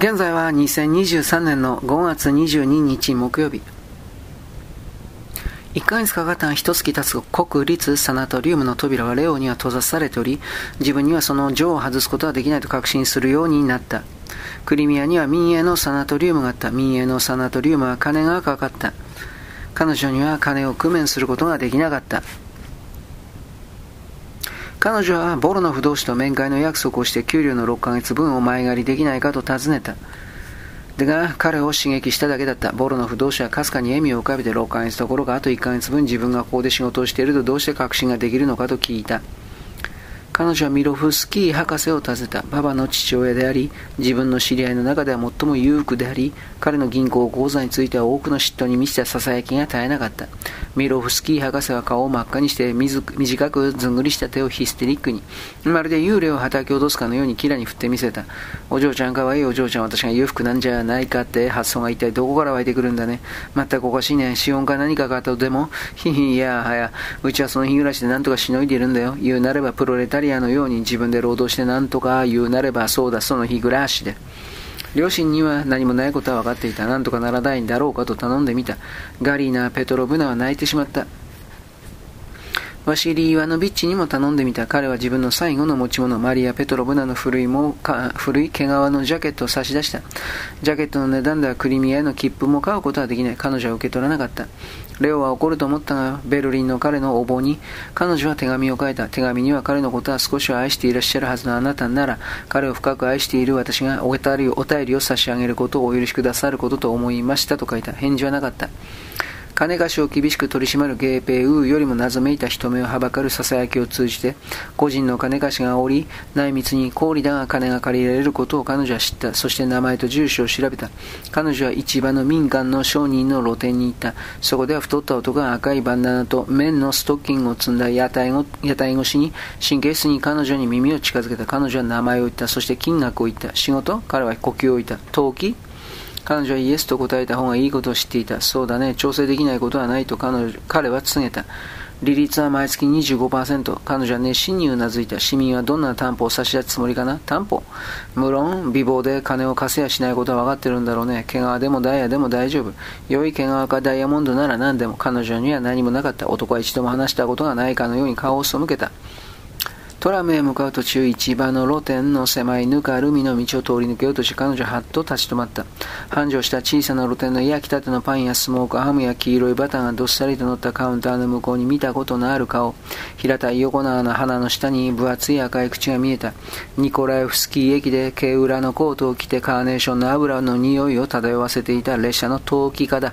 現在は2023年の5月22日木曜日。1ヶ月かかった一月経つ国立サナトリウムの扉はレオには閉ざされており、自分にはその錠を外すことはできないと確信するようになった。クリミアには民営のサナトリウムがあった。民営のサナトリウムは金がかかった。彼女には金を工面することができなかった。彼女はボロノフ同士と面会の約束をして給料の6ヶ月分を前借りできないかと尋ねた。だが彼を刺激しただけだった。ボロノフ同士はかすかに笑みを浮かべて6ヶ月どころかあと1ヶ月分自分がここで仕事をしているとどうして確信ができるのかと聞いた。彼女はミロフスキー博士を訪ねた。ババの父親であり、自分の知り合いの中では最も裕福であり、彼の銀行口座については多くの嫉妬に満ちた囁きが絶えなかった。ミロフスキー博士は顔を真っ赤にして短くずんぐりした手をヒステリックに、まるで幽霊を叩き落とすかのようにキラに振ってみせた。お嬢ちゃんかわいいお嬢ちゃん私が裕福なんじゃないかって発想が一体どこから湧いてくるんだね。全くおかしいね。資本か何かがあったとでも、いやはや、うちはその日暮らしで何とかしのいでいるんだよ。言うなればプロレタリアのように自分で労働して何とか言うなればそうだその日暮らしで。両親には何もないことは分かっていた。何とかならないんだろうかと頼んでみた。ガリーナ・ペトロブナは泣いてしまった。ワシリー・イワノビッチにも頼んでみた。彼は自分の最後の持ち物、マリア・ペトロブナの古いも古い毛皮のジャケットを差し出した。ジャケットの値段ではクリミアへの切符も買うことはできない。彼女は受け取らなかった。レオは怒ると思ったが、ベルリンの彼の応募に、彼女は手紙を書いた。手紙には彼のことは少しは愛していらっしゃるはずのあなたなら、彼を深く愛している私がお便りお便りを差し上げることをお許しくださることと思いましたと書いた。返事はなかった。金貸しを厳しく取り締まるゲーペイウーよりも謎めいた人目をはばかる囁きを通じて、個人の金貸しがおり、内密に氷だが金が借りられることを彼女は知った。そして名前と住所を調べた。彼女は市場の民間の商人の露店に行った。そこでは太った男が赤いバンダナと綿のストッキングを積んだ屋台屋台越しに神経質に彼女に耳を近づけた。彼女は名前を言った。そして金額を言った。仕事？彼は呼吸を言った。陶器？彼女はイエスと答えた方がいいことを知っていた。そうだね、調整できないことはないと彼女彼は告げた。利率は毎月25%。彼女は熱心にうなずいた。市民はどんな担保を差し出すつもりかな？担保無論、美貌で金を貸せやしないことは分かってるんだろうね。毛皮でもダイヤでも大丈夫。良い毛皮かダイヤモンドなら何でも。彼女には何もなかった。男は一度も話したことがないかのように顔を背けた。トラムへ向かう途中、市場の露店の狭いぬかるみの道を通り抜けようとして、彼女はっと立ち止まった。繁盛した小さな露店の焼きたてのパンやスモークハムや黄色いバターがどっさりと乗ったカウンターの向こうに見たことのある顔。平たい横長の鼻の下に分厚い赤い口が見えた。ニコラエフスキー駅で毛裏のコートを着てカーネーションの油の匂いを漂わせていた列車の陶器家だ。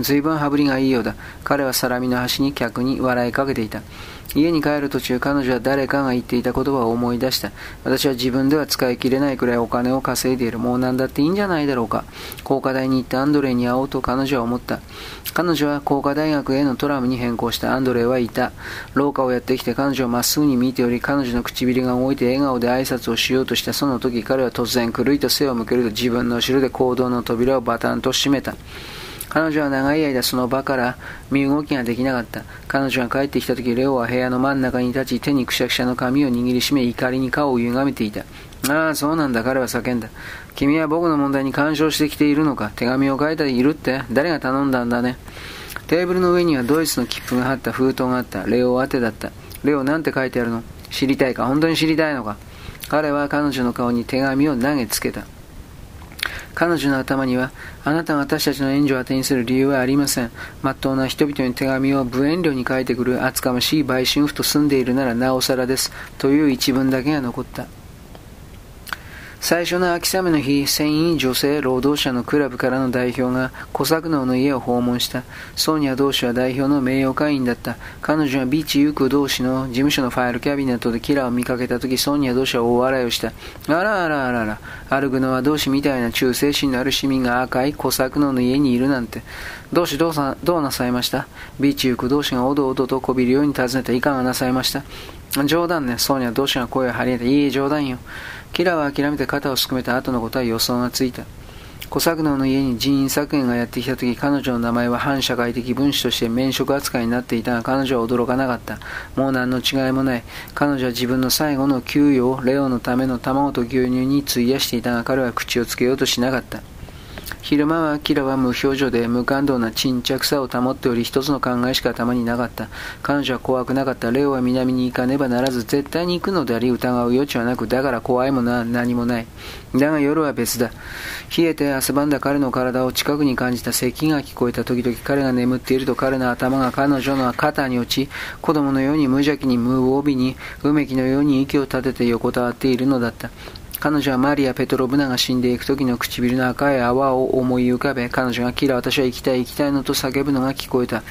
随分羽振りがいいようだ。彼はサラミの端に客に笑いかけていた。家に帰る途中、彼女は誰かが言っていた言葉を思い出した。私は自分では使い切れないくらいお金を稼いでいる。もう何だっていいんじゃないだろうか。工科大に行ってアンドレイに会おうと彼女は思った。彼女は工科大学へのトラムに変更したアンドレイはいた。廊下をやってきて彼女をまっすぐに見ており、彼女の唇が動いて笑顔で挨拶をしようとしたその時、彼は突然狂いと背を向けると自分の後ろで行動の扉をバタンと閉めた。彼女は長い間その場から身動きができなかった。彼女が帰ってきた時、レオは部屋の真ん中に立ち、手にくしゃくしゃの髪を握りしめ、怒りに顔を歪めていた。ああ、そうなんだ、彼は叫んだ。君は僕の問題に干渉してきているのか手紙を書いているって誰が頼んだんだね。テーブルの上にはドイツの切符が貼った封筒があった。レオ宛てだった。レオなんて書いてあるの？知りたいか？本当に知りたいのか？彼は彼女の顔に手紙を投げつけた。彼女の頭には、あなたが私たちの援助を当てにする理由はありません。まっとうな人々に手紙を無遠慮に書いてくる厚かましい売春婦と住んでいるならなおさらです。という一文だけが残った。最初の秋雨の日、繊維女性労働者のクラブからの代表が小作能の家を訪問した。ソーニャ同士は代表の名誉会員だった。彼女はビーチユク同士の事務所のファイルキャビネットでキラーを見かけた時、ソーニャ同士は大笑いをした。あらあらあらあら、アルグノは同士みたいな忠誠心のある市民が赤い小作能の家にいるなんて。同士どうさどうなさいました？ビーチユク同士がおどおどとこびるように尋ねていかがなさいました？冗談ね、ソーニャ同士が声を張り上げて、いい冗談よ。キラは諦めて肩をすくめた後のことは予想がついた。小作能の家に人員削減がやってきた時彼女の名前は反社会的分子として免職扱いになっていたが彼女は驚かなかったもう何の違いもない彼女は自分の最後の給与をレオのための卵と牛乳に費やしていたが彼は口をつけようとしなかった昼間はキラは無表情で無感動な沈着さを保っており一つの考えしか頭になかった。彼女は怖くなかった。レオは南に行かねばならず絶対に行くのであり疑う余地はなく。だから怖いものは何もない。だが夜は別だ。冷えて汗ばんだ彼の体を近くに感じた咳が聞こえた時々彼が眠っていると彼の頭が彼女の肩に落ち子供のように無邪気に無帯にうめきのように息を立てて横たわっているのだった。彼女はマリア・ペトロブナが死んでいく時の唇の赤い泡を思い浮かべ、彼女がキラ、私は行きたい行きたいのと叫ぶのが聞こえた。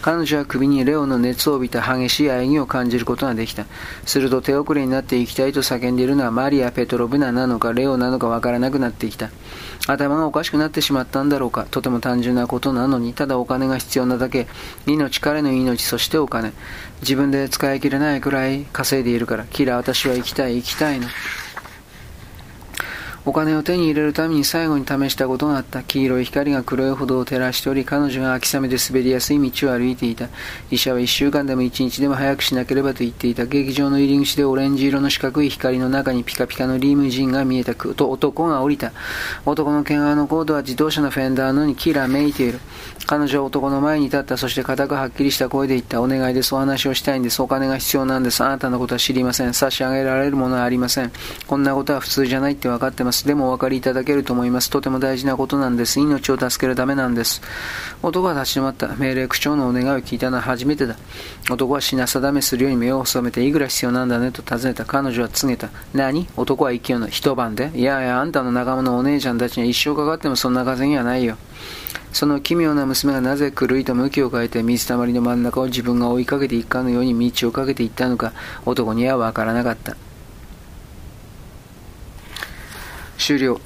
彼女は首にレオの熱を帯びた激しい喘ぎを感じることができた。すると手遅れになって行きたいと叫んでいるのはマリア・ペトロブナなのかレオなのかわからなくなってきた。頭がおかしくなってしまったんだろうか。とても単純なことなのに、ただお金が必要なだけ。命、彼の命、そしてお金。自分で使い切れないくらい稼いでいるから。キラ、私は行きたい、行きたいの。お金を手に入れるために最後に試したことがあった。黄色い光が黒い歩道を照らしており、彼女が秋雨で滑りやすい道を歩いていた。医者は一週間でも一日でも早くしなければと言っていた。劇場の入り口でオレンジ色の四角い光の中にピカピカのリムジンが見えたと男が降りた。男の毛皮のコードは自動車のフェンダーのにキラめいている。彼女は男の前に立った。そして固くはっきりした声で言った。お願いです。お話をしたいんです。お金が必要なんです。あなたのことは知りません。差し上げられるものはありません。こんなことは普通じゃないって分かってます。でもお分かりいただけると思います。とても大事なことなんです。命を助けるためなんです。男は立ち止まった。命令口調のお願いを聞いたのは初めてだ。男は品定めするように目を細めて、いくら必要なんだねと尋ねた。彼女は告げた。何？男は勢いの一晩で？いやいや、あんたの仲間のお姉ちゃんたちには一生かかってもそんな稼ぎはないよ。その奇妙な娘がなぜ狂いと向きを変えて水たまりの真ん中を自分が追いかけていくかのように道をかけていったのか男にはわからなかった終了。